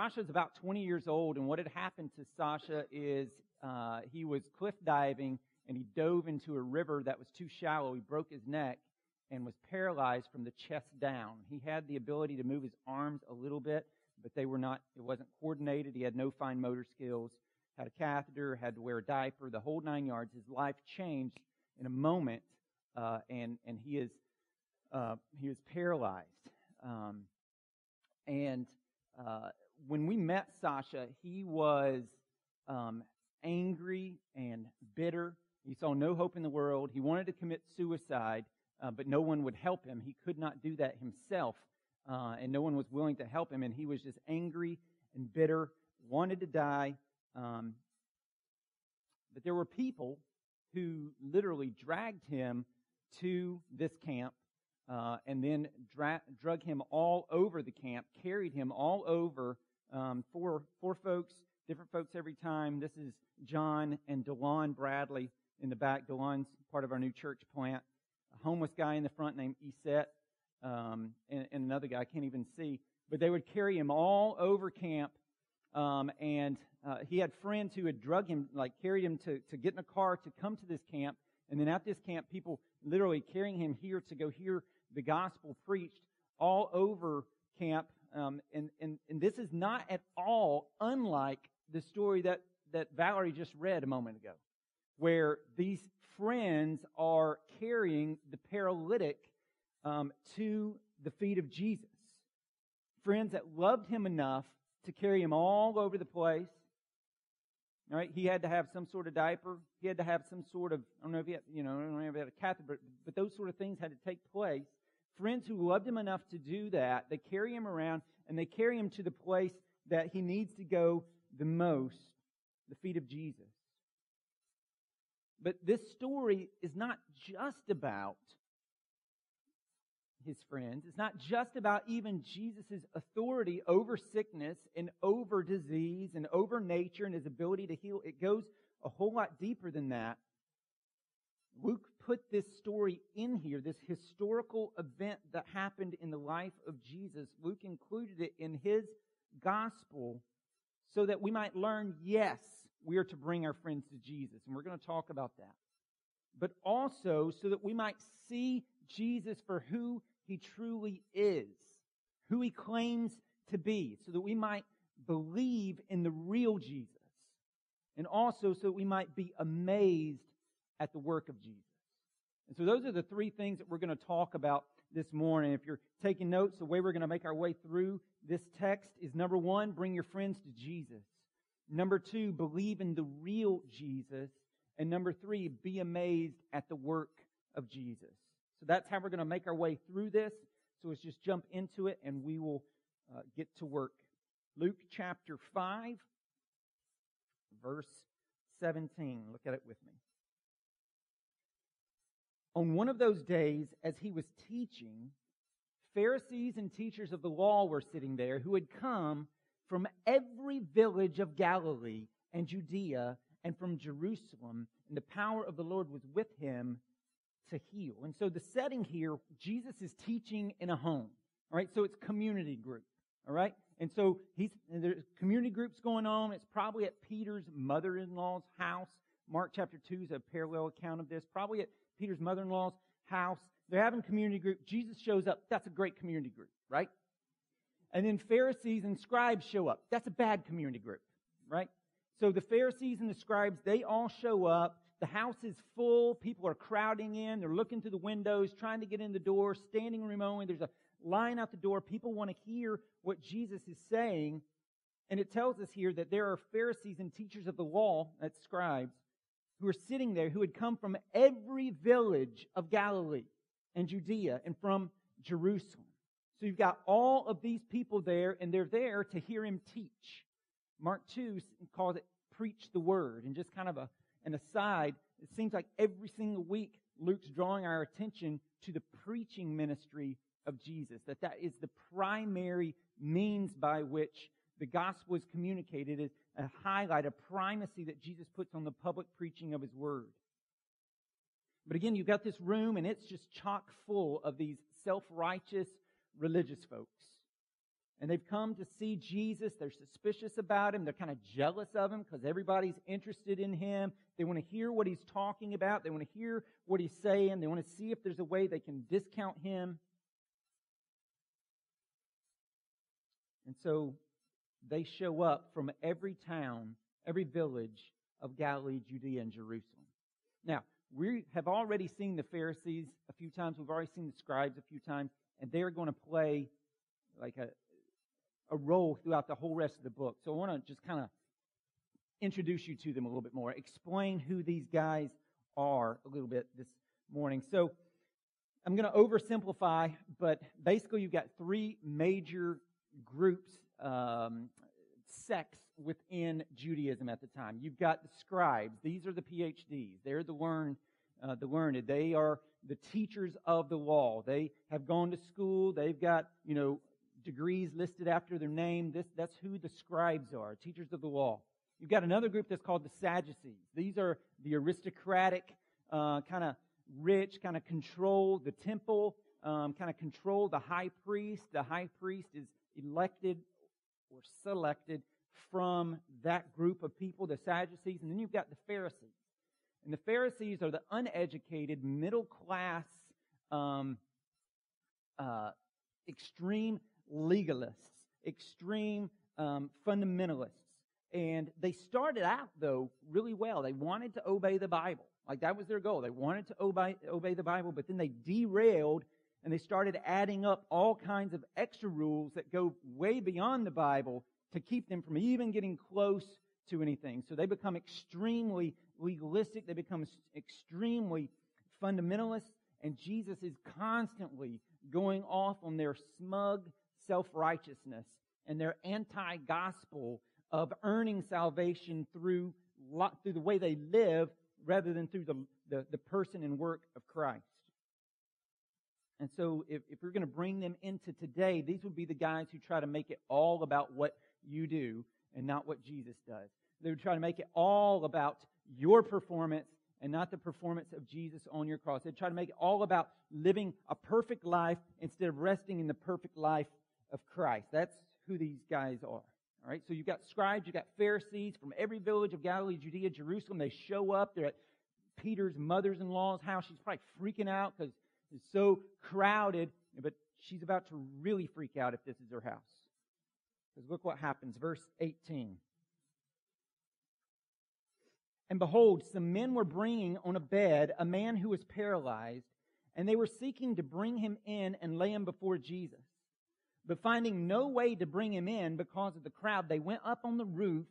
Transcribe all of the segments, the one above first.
Sasha's about 20 years old, and what had happened to Sasha is uh, he was cliff diving and he dove into a river that was too shallow. He broke his neck and was paralyzed from the chest down. He had the ability to move his arms a little bit, but they were not, it wasn't coordinated. He had no fine motor skills, had a catheter, had to wear a diaper, the whole nine yards. His life changed in a moment, uh, and, and he is, uh, he was paralyzed. Um, and, uh, when we met Sasha, he was, um, angry and bitter. He saw no hope in the world. He wanted to commit suicide, uh, but no one would help him. He could not do that himself, uh, and no one was willing to help him. And he was just angry and bitter, wanted to die. Um, but there were people who literally dragged him to this camp uh, and then dra- drug him all over the camp, carried him all over. Um, four four folks, different folks every time. This is John and Delon Bradley in the back. Delon's part of our new church plant. A homeless guy in the front named Eset, um, and, and, another guy I can't even see. But they would carry him all over camp, um, and uh, he had friends who had drug him, like carried him to, to get in a car to come to this camp. And then at this camp, people literally carrying him here to go hear the gospel preached all over camp. Um, and, and, and this is not at all unlike the story that that Valerie just read a moment ago, where these friends are carrying the paralytic um, to the feet of Jesus. Friends that loved him enough to carry him all over the place. All right, he had to have some sort of diaper. He had to have some sort of, I don't know if he had, you know, I don't know if he had a catheter, but, but those sort of things had to take place. Friends who loved him enough to do that, they carry him around and they carry him to the place that he needs to go the most the feet of Jesus. But this story is not just about his friends. It's not just about even Jesus' authority over sickness and over disease and over nature and his ability to heal. It goes a whole lot deeper than that. Luke put this story in here, this historical event that happened in the life of Jesus. Luke included it in his gospel so that we might learn, yes, we are to bring our friends to Jesus. And we're going to talk about that. But also so that we might see Jesus for who he truly is, who he claims to be, so that we might believe in the real Jesus. And also so that we might be amazed at the work of Jesus. And so those are the three things that we're going to talk about this morning. If you're taking notes, the way we're going to make our way through this text is number one, bring your friends to Jesus. Number two, believe in the real Jesus. And number three, be amazed at the work of Jesus. So that's how we're going to make our way through this. So let's just jump into it and we will uh, get to work. Luke chapter 5, verse 17. Look at it with me. On one of those days, as he was teaching, Pharisees and teachers of the law were sitting there who had come from every village of Galilee and Judea and from Jerusalem, and the power of the Lord was with him to heal. And so the setting here, Jesus is teaching in a home. All right, so it's community group. All right, and so he's there's community groups going on. It's probably at Peter's mother-in-law's house. Mark chapter two is a parallel account of this. Probably at Peter's mother-in-law's house. They're having community group. Jesus shows up. That's a great community group, right? And then Pharisees and scribes show up. That's a bad community group, right? So the Pharisees and the scribes, they all show up. The house is full. People are crowding in. They're looking through the windows, trying to get in the door, standing room only. There's a line out the door. People want to hear what Jesus is saying. And it tells us here that there are Pharisees and teachers of the law, that's scribes, who are sitting there who had come from every village of Galilee and Judea and from Jerusalem. So you've got all of these people there, and they're there to hear him teach. Mark 2 calls it preach the word. And just kind of a, an aside, it seems like every single week Luke's drawing our attention to the preaching ministry of Jesus, that that is the primary means by which the gospel is communicated, is a highlight, a primacy that Jesus puts on the public preaching of his word. But again, you've got this room and it's just chock full of these self-righteous, religious folks. and they've come to see Jesus. They're suspicious about him. They're kind of jealous of him because everybody's interested in him. They want to hear what he's talking about. They want to hear what he's saying. They want to see if there's a way they can discount him. And so they show up from every town, every village of Galilee, Judea, and Jerusalem. Now, we have already seen the Pharisees a few times. We've already seen the scribes a few times, and they're going to play like a, a role throughout the whole rest of the book. So I want to just kind of introduce you to them a little bit more, explain who these guys are a little bit this morning. So I'm going to oversimplify, but basically you've got three major groups, um, sects within Judaism at the time. You've got the scribes; these are the PhDs. They're the learned, uh, the learned. They are the teachers of the law. They have gone to school. They've got you know degrees listed after their name. This that's who the scribes are, teachers of the law. You've got another group that's called the Sadducees. These are the aristocratic, uh, kind of rich, kind of control the temple, um, kind of control the high priest. The high priest is elected or selected from that group of people, the Sadducees, and then you've got the Pharisees. And the Pharisees are the uneducated, middle class, um, uh, extreme legalists, extreme um, fundamentalists. And they started out, though, really well. They wanted to obey the Bible. Like that was their goal. They wanted to obey, obey the Bible, but then they derailed and they started adding up all kinds of extra rules that go way beyond the Bible to keep them from even getting close to anything. So they become extremely legalistic. They become extremely fundamentalist. And Jesus is constantly going off on their smug self-righteousness and their anti-gospel of earning salvation through, through the way they live rather than through the, the, the person and work of Christ. And so if, if we're going to bring them into today, these would be the guys who try to make it all about what you do and not what Jesus does. They would try to make it all about your performance and not the performance of Jesus on your cross. They'd try to make it all about living a perfect life instead of resting in the perfect life of Christ. That's who these guys are. All right, so you've got scribes, you've got Pharisees from every village of Galilee, Judea, Jerusalem. They show up. They're at Peter's mother's in law's house. She's probably freaking out because it's so crowded, but she's about to really freak out if this is her house. Because look what happens. Verse 18. And behold, some men were bringing on a bed a man who was paralyzed, and they were seeking to bring him in and lay him before Jesus. But finding no way to bring him in because of the crowd, they went up on the roof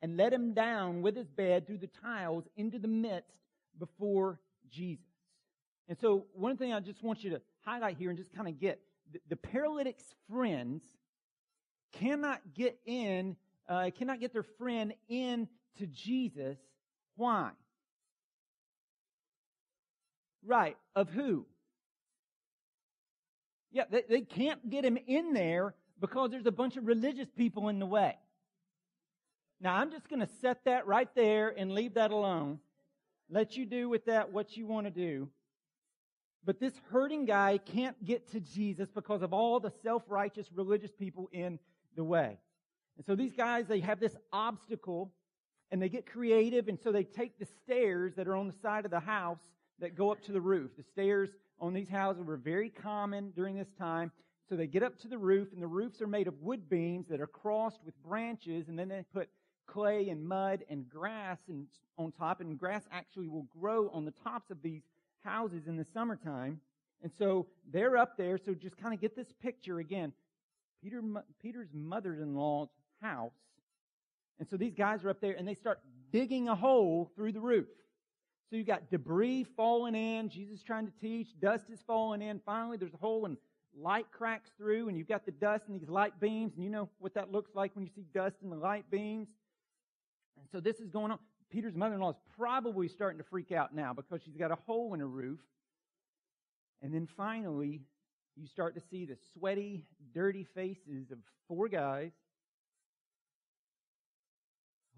and let him down with his bed through the tiles into the midst before Jesus. And so, one thing I just want you to highlight here and just kind of get the, the paralytic's friends cannot get in, uh, cannot get their friend in to Jesus. Why? Right. Of who? Yeah, they, they can't get him in there because there's a bunch of religious people in the way. Now, I'm just going to set that right there and leave that alone. Let you do with that what you want to do. But this hurting guy can't get to Jesus because of all the self-righteous religious people in the way. And so these guys, they have this obstacle and they get creative and so they take the stairs that are on the side of the house that go up to the roof. The stairs on these houses were very common during this time. So they get up to the roof and the roofs are made of wood beams that are crossed with branches and then they put clay and mud and grass and, on top and grass actually will grow on the tops of these houses in the summertime. And so they're up there. So just kind of get this picture again. Peter, Peter's mother-in-law's house. And so these guys are up there and they start digging a hole through the roof. So you've got debris falling in. Jesus trying to teach. Dust is falling in. Finally, there's a hole and light cracks through and you've got the dust and these light beams. And you know what that looks like when you see dust and the light beams. And so this is going on. Peter's mother-in-law is probably starting to freak out now because she's got a hole in her roof. And then finally, you start to see the sweaty, dirty faces of four guys.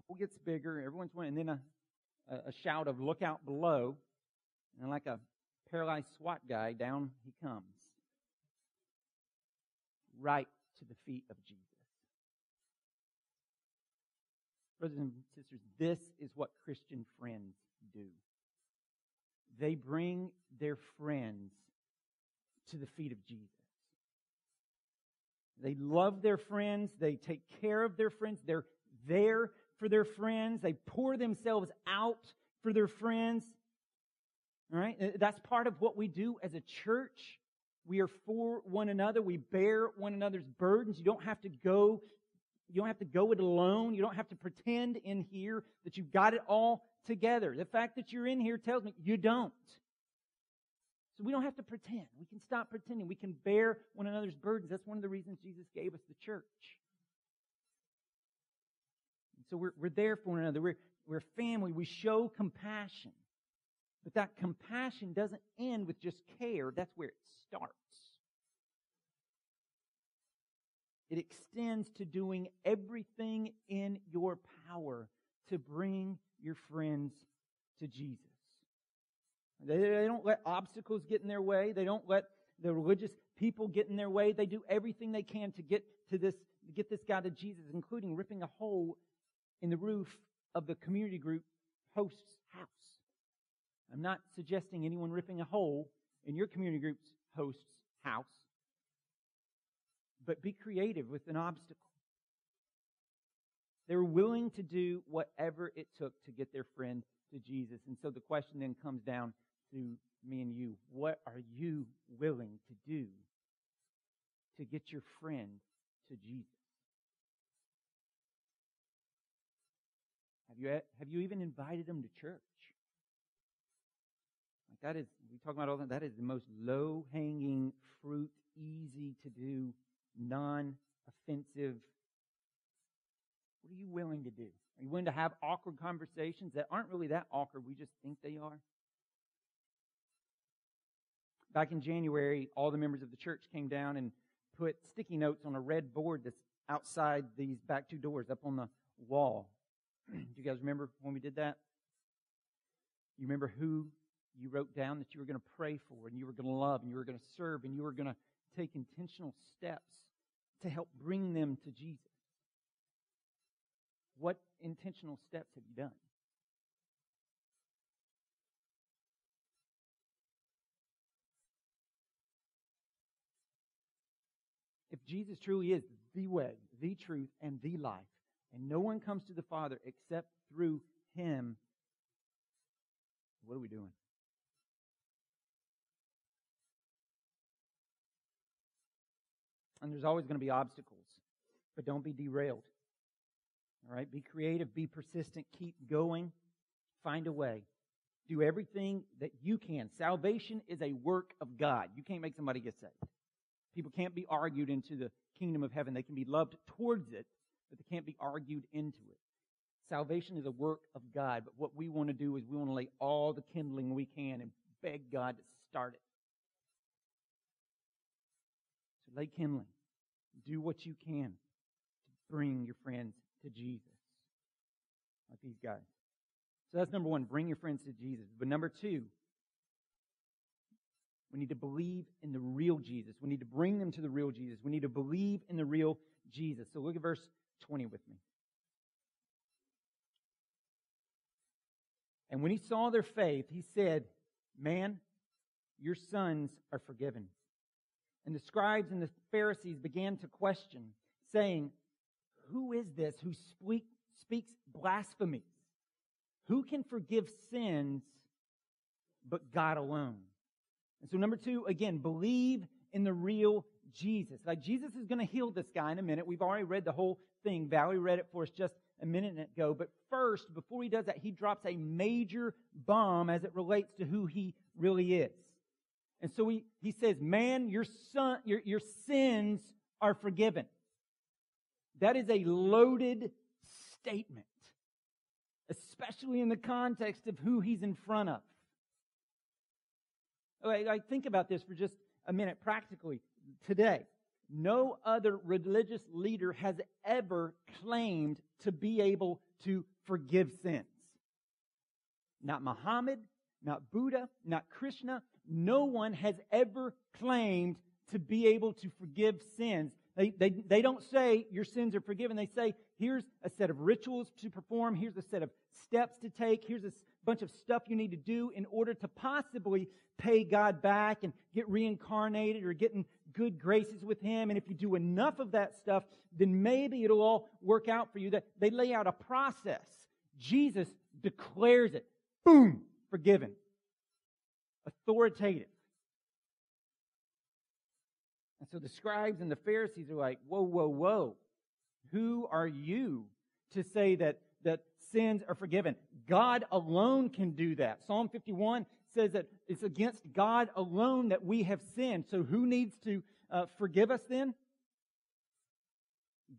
Hole gets bigger, everyone's winning, and then a, a shout of look out below, and like a paralyzed SWAT guy, down he comes. Right to the feet of Jesus. Brothers and sisters, this is what Christian friends do. They bring their friends to the feet of Jesus. They love their friends. They take care of their friends. They're there for their friends. They pour themselves out for their friends. All right? That's part of what we do as a church. We are for one another. We bear one another's burdens. You don't have to go, you don't have to go it alone. You don't have to pretend in here that you've got it all together. The fact that you're in here tells me you don't. So we don't have to pretend. We can stop pretending. We can bear one another's burdens. That's one of the reasons Jesus gave us the church. So we're, we're there for one another. We're, we're family. We show compassion. But that compassion doesn't end with just care. That's where it starts. It extends to doing everything in your power to bring your friends to Jesus. They, don't let obstacles get in their way. They don't let the religious people get in their way. They do everything they can to get to this, get this guy to Jesus, including ripping a hole in the roof of the community group host's house. I'm not suggesting anyone ripping a hole in your community group's host's house, but be creative with an obstacle. They were willing to do whatever it took to get their friend to Jesus. And so the question then comes down to me and you. What are you willing to do to get your friend to Jesus? Have you, have you even invited them to church? Like that is, we talk about all that, that is the most low hanging fruit, easy to do, non offensive. What are you willing to do? Are you willing to have awkward conversations that aren't really that awkward? We just think they are. Back in January, all the members of the church came down and put sticky notes on a red board that's outside these back two doors up on the wall. Do you guys remember when we did that? You remember who you wrote down that you were going to pray for and you were going to love and you were going to serve and you were going to take intentional steps to help bring them to Jesus. What intentional steps have you done? If Jesus truly is the way, the truth, and the life, and no one comes to the Father except through Him, what are we doing? And there's always going to be obstacles, but don't be derailed. All right? Be creative, be persistent, keep going, find a way. Do everything that you can. Salvation is a work of God. You can't make somebody get saved. People can't be argued into the kingdom of heaven. They can be loved towards it, but they can't be argued into it. Salvation is a work of God, but what we want to do is we want to lay all the kindling we can and beg God to start it. So lay kindling. Do what you can to bring your friends to Jesus. Like these guys. So that's number one, bring your friends to Jesus. But number two, we need to believe in the real Jesus. We need to bring them to the real Jesus. We need to believe in the real Jesus. So look at verse 20 with me. And when he saw their faith, he said, Man, your sons are forgiven. And the scribes and the Pharisees began to question, saying, Who is this who speak, speaks blasphemies? Who can forgive sins but God alone? And so, number two, again, believe in the real Jesus. Like, Jesus is going to heal this guy in a minute. We've already read the whole thing. Valerie read it for us just a minute ago. But first, before he does that, he drops a major bomb as it relates to who he really is. And so he, he says, man, your son, your, your sins are forgiven. That is a loaded statement, especially in the context of who he's in front of. Okay, I think about this for just a minute practically today. No other religious leader has ever claimed to be able to forgive sins. Not Muhammad, not Buddha, not Krishna, no one has ever claimed to be able to forgive sins. They, they, they don't say your sins are forgiven. They say, here's a set of rituals to perform. Here's a set of steps to take. Here's a bunch of stuff you need to do in order to possibly pay God back and get reincarnated or get in good graces with Him. And if you do enough of that stuff, then maybe it'll all work out for you. They lay out a process. Jesus declares it. Boom! Forgiven. Authoritative. And so the scribes and the Pharisees are like, whoa, whoa, whoa. Who are you to say that, that sins are forgiven? God alone can do that. Psalm 51 says that it's against God alone that we have sinned. So who needs to uh, forgive us then?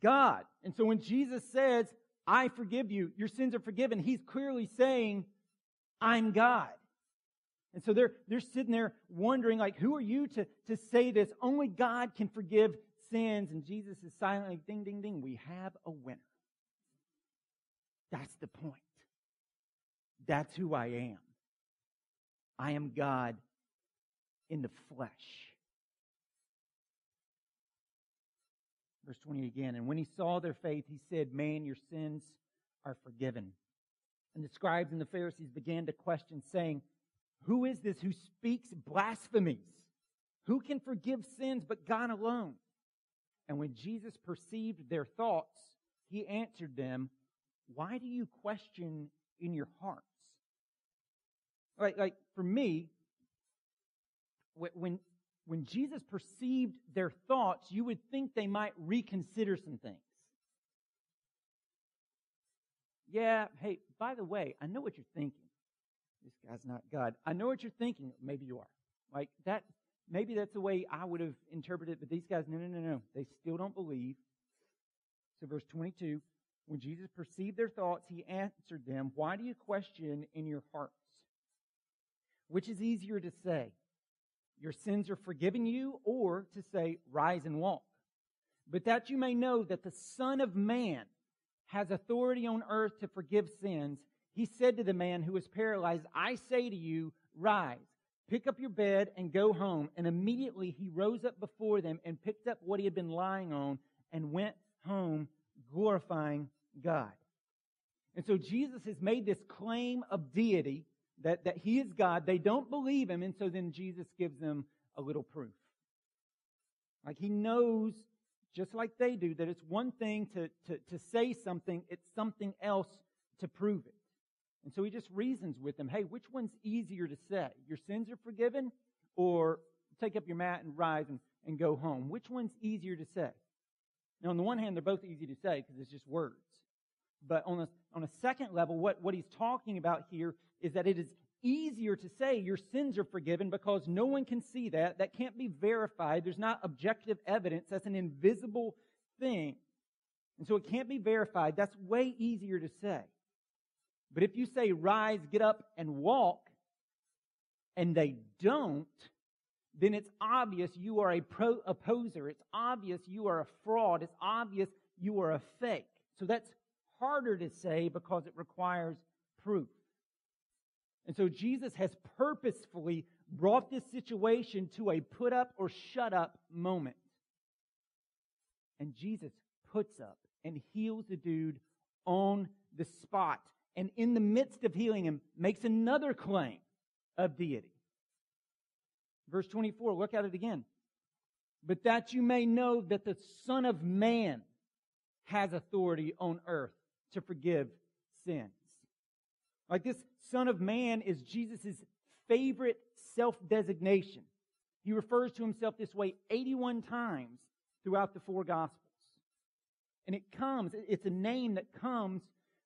God. And so when Jesus says, I forgive you, your sins are forgiven, he's clearly saying, I'm God. And so they're, they're sitting there wondering, like, who are you to, to say this? Only God can forgive sins. And Jesus is silently, ding, ding, ding, we have a winner. That's the point. That's who I am. I am God in the flesh. Verse 20 again. And when he saw their faith, he said, Man, your sins are forgiven. And the scribes and the Pharisees began to question, saying, Who is this who speaks blasphemies? Who can forgive sins but God alone? And when Jesus perceived their thoughts, he answered them, Why do you question in your hearts? Like, like for me, when, when Jesus perceived their thoughts, you would think they might reconsider some things. Yeah, hey, by the way, I know what you're thinking. This guy's not God. I know what you're thinking. Maybe you are. Like that, maybe that's the way I would have interpreted it, but these guys, no, no, no, no. They still don't believe. So verse 22, when Jesus perceived their thoughts, he answered them, Why do you question in your hearts? Which is easier to say, Your sins are forgiven you, or to say, Rise and walk? But that you may know that the Son of Man has authority on earth to forgive sins, he said to the man who was paralyzed, I say to you, Rise, pick up your bed, and go home. And immediately he rose up before them and picked up what he had been lying on and went home glorifying God. And so Jesus has made this claim of deity that, that he is God. They don't believe him, and so then Jesus gives them a little proof. Like he knows, just like they do, that it's one thing to, to, to say something, it's something else to prove it. And so he just reasons with them, hey, which one's easier to say? Your sins are forgiven, or take up your mat and rise and, and go home? Which one's easier to say? Now, on the one hand, they're both easy to say because it's just words. But on a, on a second level, what, what he's talking about here is that it is easier to say your sins are forgiven because no one can see that. That can't be verified. There's not objective evidence. That's an invisible thing. And so it can't be verified. That's way easier to say. But if you say, rise, get up, and walk, and they don't, then it's obvious you are a pro- opposer. It's obvious you are a fraud. It's obvious you are a fake. So that's harder to say because it requires proof. And so Jesus has purposefully brought this situation to a put up or shut up moment. And Jesus puts up and heals the dude on the spot. And in the midst of healing him, makes another claim of deity. Verse 24, look at it again. But that you may know that the Son of Man has authority on earth to forgive sins. Like this Son of Man is Jesus' favorite self designation. He refers to himself this way 81 times throughout the four Gospels. And it comes, it's a name that comes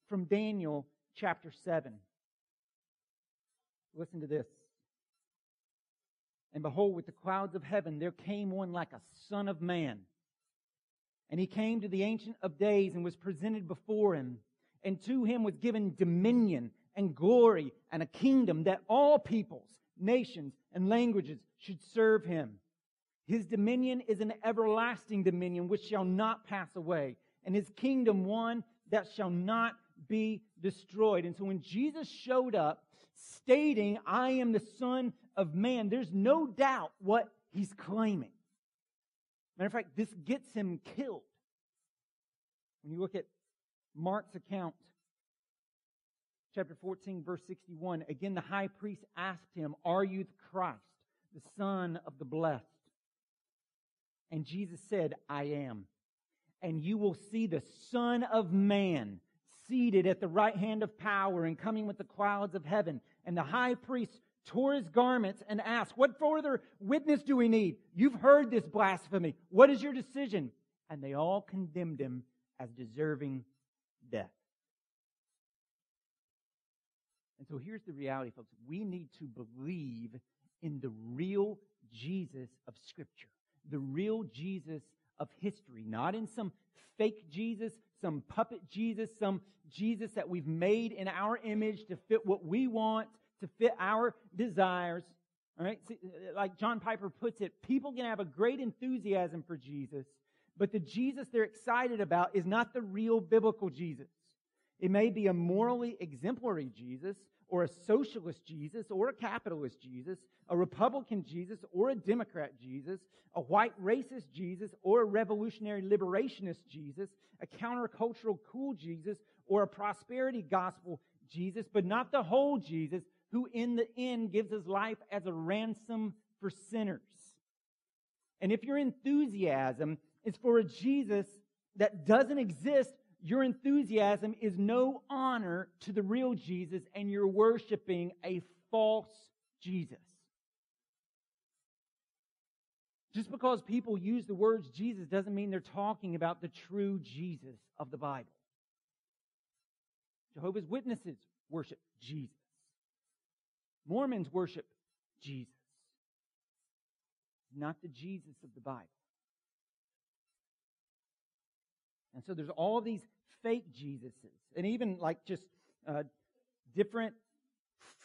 from Daniel chapter 7. Listen to this. And behold, with the clouds of heaven, there came one like a son of man. And he came to the Ancient of Days and was presented before him. And to him was given dominion and glory and a kingdom that all peoples, nations, and languages should serve him. His dominion is an everlasting dominion which shall not pass away, and his kingdom one that shall not be destroyed. And so when Jesus showed up stating, I am the Son of Man, there's no doubt what he's claiming. Matter of fact, this gets him killed. When you look at Mark's account, chapter 14, verse 61, again the high priest asked him, Are you the Christ, the Son of the Blessed? And Jesus said, I am. And you will see the Son of Man seated at the right hand of power and coming with the clouds of heaven. And the high priest tore his garments and asked, What further witness do we need? You've heard this blasphemy. What is your decision? And they all condemned him as deserving death. And so here's the reality, folks. We need to believe in the real Jesus of Scripture, the real Jesus of history, not in some fake Jesus, some puppet Jesus, some Jesus that we've made in our image to fit what we want, to fit our desires. All right? See, like John Piper puts it, people can have a great enthusiasm for Jesus, but the Jesus they're excited about is not the real biblical Jesus. It may be a morally exemplary Jesus, or a socialist Jesus, or a capitalist Jesus, a Republican Jesus, or a Democrat Jesus, a white racist Jesus, or a revolutionary liberationist Jesus, a countercultural cool Jesus, or a prosperity gospel Jesus, but not the whole Jesus who in the end gives his life as a ransom for sinners. And if your enthusiasm is for a Jesus that doesn't exist, your enthusiasm is no honor to the real Jesus and you're worshiping a false Jesus. Just because people use the words Jesus doesn't mean they're talking about the true Jesus of the Bible. Jehovah's Witnesses worship Jesus. Mormons worship Jesus. Not the Jesus of the Bible. And so there's all these fake Jesuses, and even like just uh, different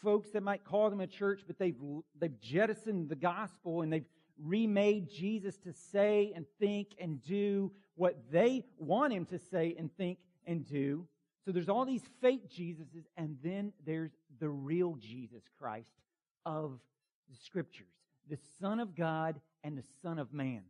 folks that might call them a church, but they've they've jettisoned the gospel and they've remade Jesus to say and think and do what they want him to say and think and do. So there's all these fake Jesuses, and then there's the real Jesus Christ of the scriptures, the Son of God and the Son of Man.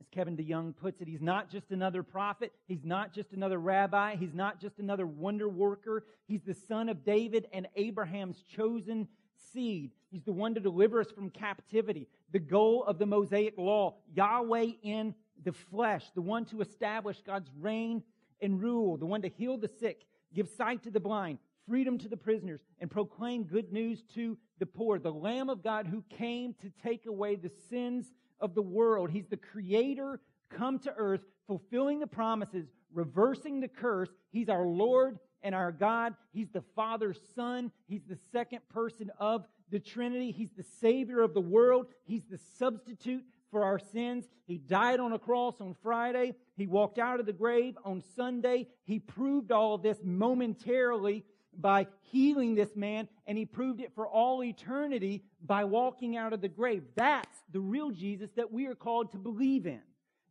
As Kevin DeYoung puts it, he's not just another prophet. He's not just another rabbi. He's not just another wonder worker. He's the son of David and Abraham's chosen seed. He's the one to deliver us from captivity. The goal of the Mosaic law, Yahweh in the flesh, the one to establish God's reign and rule, the one to heal the sick, give sight to the blind, freedom to the prisoners, and proclaim good news to the poor. The Lamb of God who came to take away the sins of the world. He's the creator come to earth, fulfilling the promises, reversing the curse. He's our Lord and our God. He's the Father's Son. He's the second person of the Trinity. He's the Savior of the world. He's the substitute for our sins. He died on a cross on Friday. He walked out of the grave on Sunday. He proved all this momentarily by healing this man, and he proved it for all eternity by walking out of the grave. That's the real Jesus that we are called to believe in,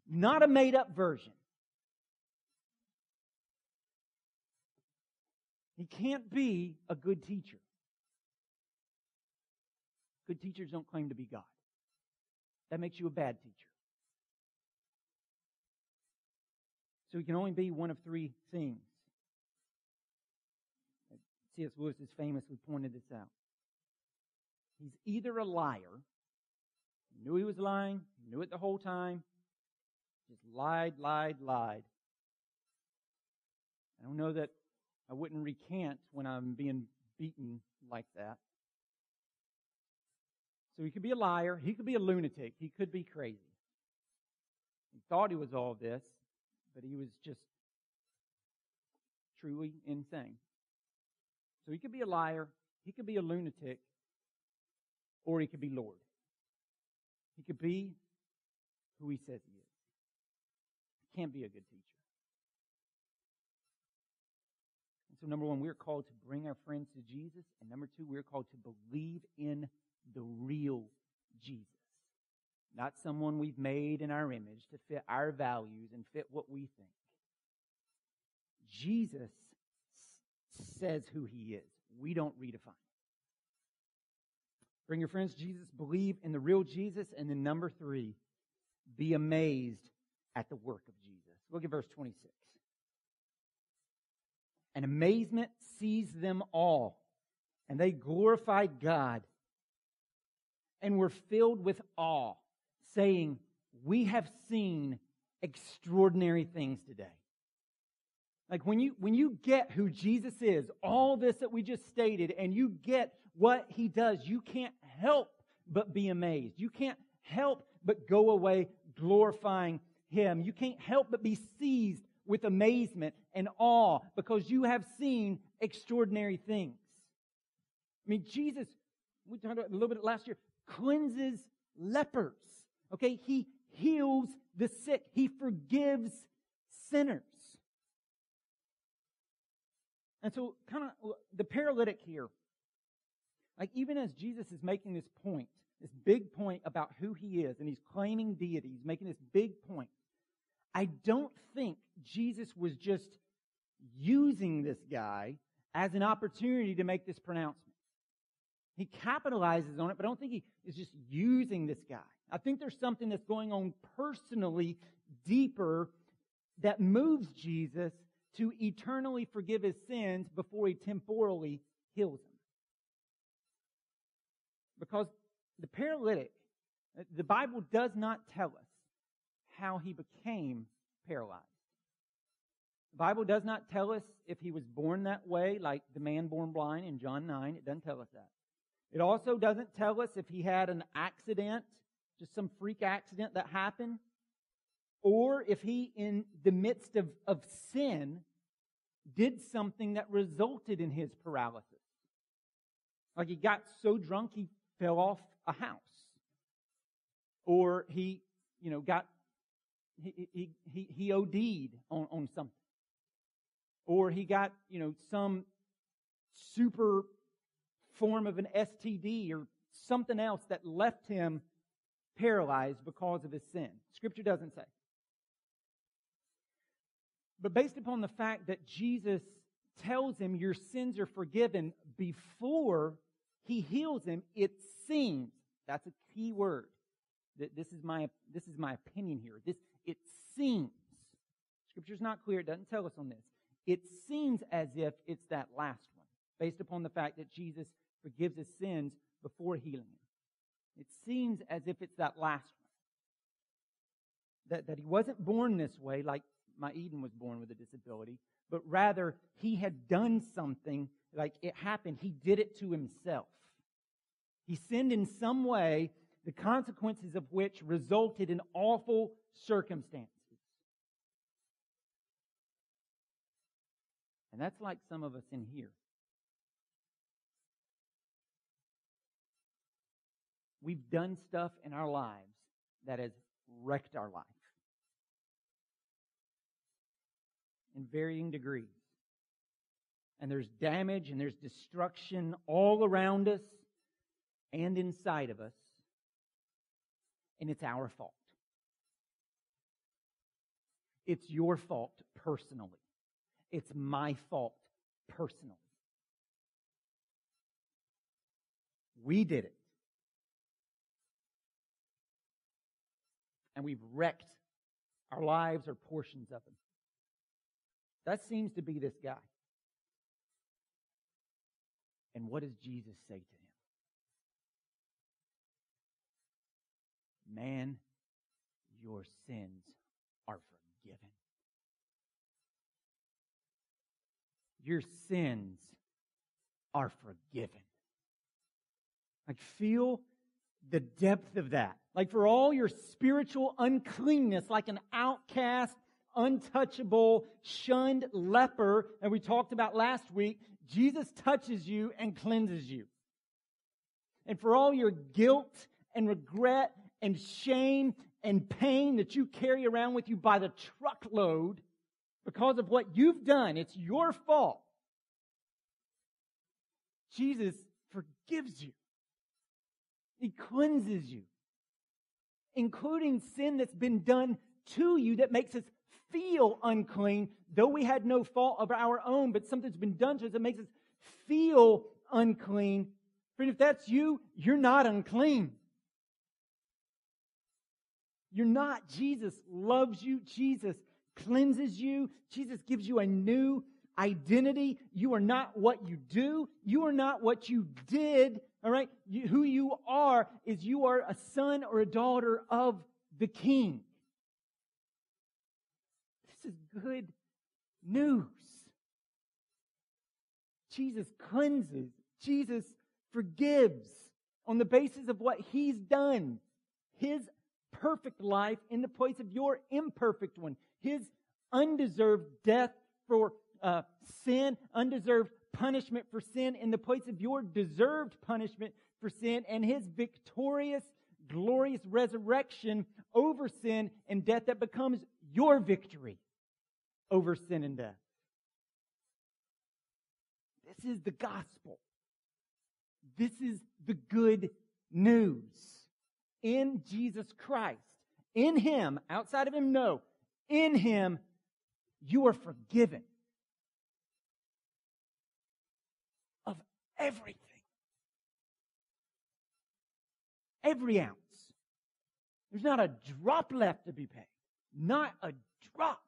not a made up version. He can't be a good teacher. Good teachers don't claim to be God. That makes you a bad teacher. So he can only be one of three things. C.S. Lewis has famously pointed this out. He's either a liar, knew he was lying, knew it the whole time, just lied, lied, lied. I don't know that I wouldn't recant when I'm being beaten like that. So he could be a liar. He could be a lunatic. He could be crazy. He thought he was all this, but he was just truly insane. So he could be a liar. He could be a lunatic. Or he could be Lord. He could be who he says he is. He can't be a good teacher. And so, number one, we're called to bring our friends to Jesus. And number two, we're called to believe in the real Jesus. Not someone we've made in our image to fit our values and fit what we think. Jesus says who he is. We don't redefine. Bring your friends Jesus, believe in the real Jesus. And then number three, be amazed at the work of Jesus. Look at verse 26. And amazement seized them all, and they glorified God and were filled with awe, saying, We have seen extraordinary things today. Like when you when you get who Jesus is, all this that we just stated, and you get what he does, you can't help but be amazed. You can't help but go away glorifying him. You can't help but be seized with amazement and awe because you have seen extraordinary things. I mean, Jesus, we talked about a little bit last year, cleanses lepers. Okay, he heals the sick. He forgives sinners. And so, kind of the paralytic here, like even as Jesus is making this point, this big point about who he is, and he's claiming deity, he's making this big point. I don't think Jesus was just using this guy as an opportunity to make this pronouncement. He capitalizes on it, but I don't think he is just using this guy. I think there's something that's going on personally deeper that moves Jesus to eternally forgive his sins before he temporally heals him. Because the paralytic, the Bible does not tell us how he became paralyzed. The Bible does not tell us if he was born that way, like the man born blind in John 9. It doesn't tell us that. It also doesn't tell us if he had an accident, just some freak accident that happened, or if he, in the midst of, of sin, did something that resulted in his paralysis. Like he got so drunk he fell off a house. Or he, you know, got, he, he, he, he OD'd on, on something. Or he got, you know, some super form of an STD or something else that left him paralyzed because of his sin. Scripture doesn't say. But based upon the fact that Jesus tells him your sins are forgiven before he heals him, it seems, that's a key word. That this is my, this is my opinion here. This, it seems, scripture's not clear, it doesn't tell us on this. It seems as if it's that last one, based upon the fact that Jesus forgives his sins before healing him. It seems as if it's that last one. That, that he wasn't born this way, like my Eden was born with a disability, but rather he had done something like it happened. He did it to himself. He sinned in some way, the consequences of which resulted in awful circumstances. And that's like some of us in here. We've done stuff in our lives that has wrecked our life in varying degrees. And there's damage and there's destruction all around us and inside of us. And it's our fault. It's your fault personally. It's my fault personally. We did it. And we've wrecked our lives or portions of them. That seems to be this guy. And what does Jesus say to him? Man, your sins are forgiven. Your sins are forgiven. Like, feel the depth of that. Like, for all your spiritual uncleanness, like an outcast, untouchable, shunned leper that we talked about last week, Jesus touches you and cleanses you. And for all your guilt and regret and shame and pain that you carry around with you by the truckload because of what you've done, it's your fault. Jesus forgives you. He cleanses you, including sin that's been done to you that makes us feel unclean, though we had no fault of our own, but something's been done to us that makes us feel unclean. Friend, if that's you, you're not unclean. You're not. Jesus loves you. Jesus cleanses you. Jesus gives you a new identity. You are not what you do. You are not what you did. All right. You, who you are is you are a son or a daughter of the king. This is good news. Jesus cleanses. Jesus forgives on the basis of what he's done. His perfect life in the place of your imperfect one. His undeserved death for uh, sin, undeserved punishment for sin in the place of your deserved punishment for sin, and his victorious, glorious resurrection over sin and death that becomes your victory over sin and death. This is the gospel. This is the good news. In Jesus Christ. In Him, outside of Him, no. In Him, you are forgiven of everything. Every ounce. There's not a drop left to be paid. Not a drop.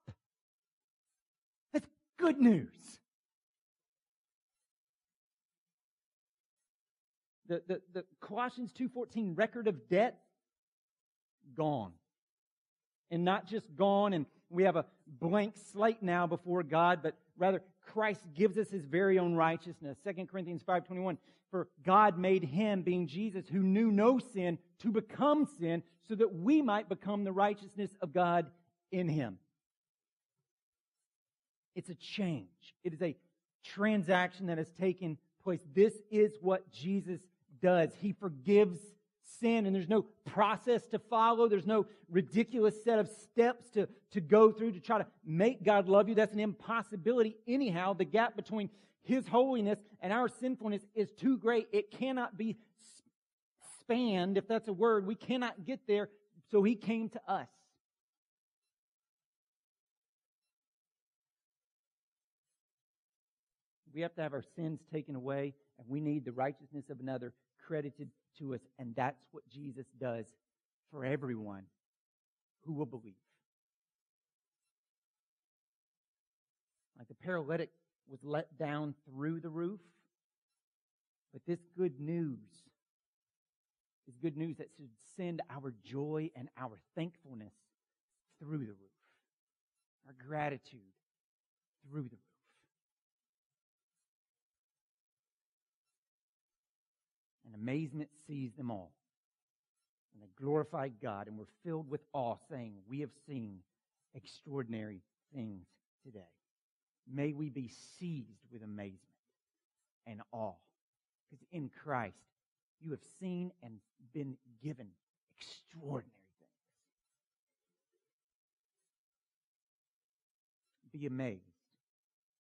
Good news. The, the, the Colossians 2.14 record of debt, gone. And not just gone and we have a blank slate now before God, but rather Christ gives us his very own righteousness. 2 Corinthians 5.21, for God made him, being Jesus, who knew no sin, to become sin, so that we might become the righteousness of God in him. It's a change. It is a transaction that has taken place. This is what Jesus does. He forgives sin and there's no process to follow. There's no ridiculous set of steps to, to go through to try to make God love you. That's an impossibility anyhow. The gap between His holiness and our sinfulness is too great. It cannot be spanned, if that's a word. We cannot get there. So He came to us. We have to have our sins taken away, and we need the righteousness of another credited to us. And that's what Jesus does for everyone who will believe. Like the paralytic was let down through the roof, but this good news is good news that should send our joy and our thankfulness through the roof, our gratitude through the roof. Amazement seized them all. And they glorified God and were filled with awe, saying, We have seen extraordinary things today. May we be seized with amazement and awe. Because in Christ, you have seen and been given extraordinary things. Be amazed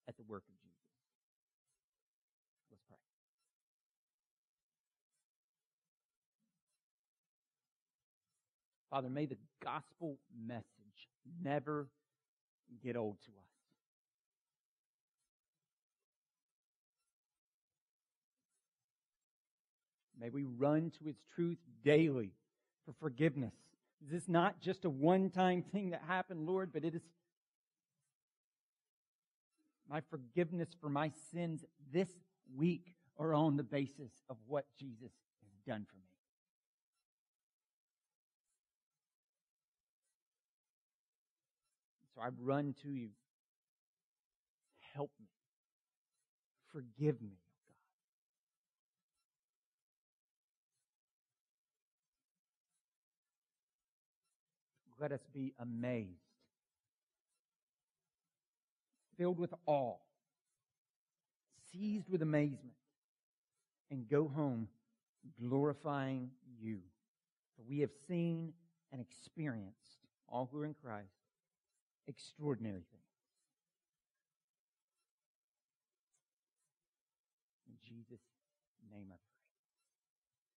at the work of Father, may the gospel message never get old to us. May we run to its truth daily for forgiveness. This is not just a one time thing that happened, Lord, but it is my forgiveness for my sins this week are on the basis of what Jesus has done for me. So I run to you. Help me. Forgive me, oh God. Let us be amazed, filled with awe, seized with amazement, and go home glorifying you. For we have seen and experienced, all who are in Christ, extraordinary things.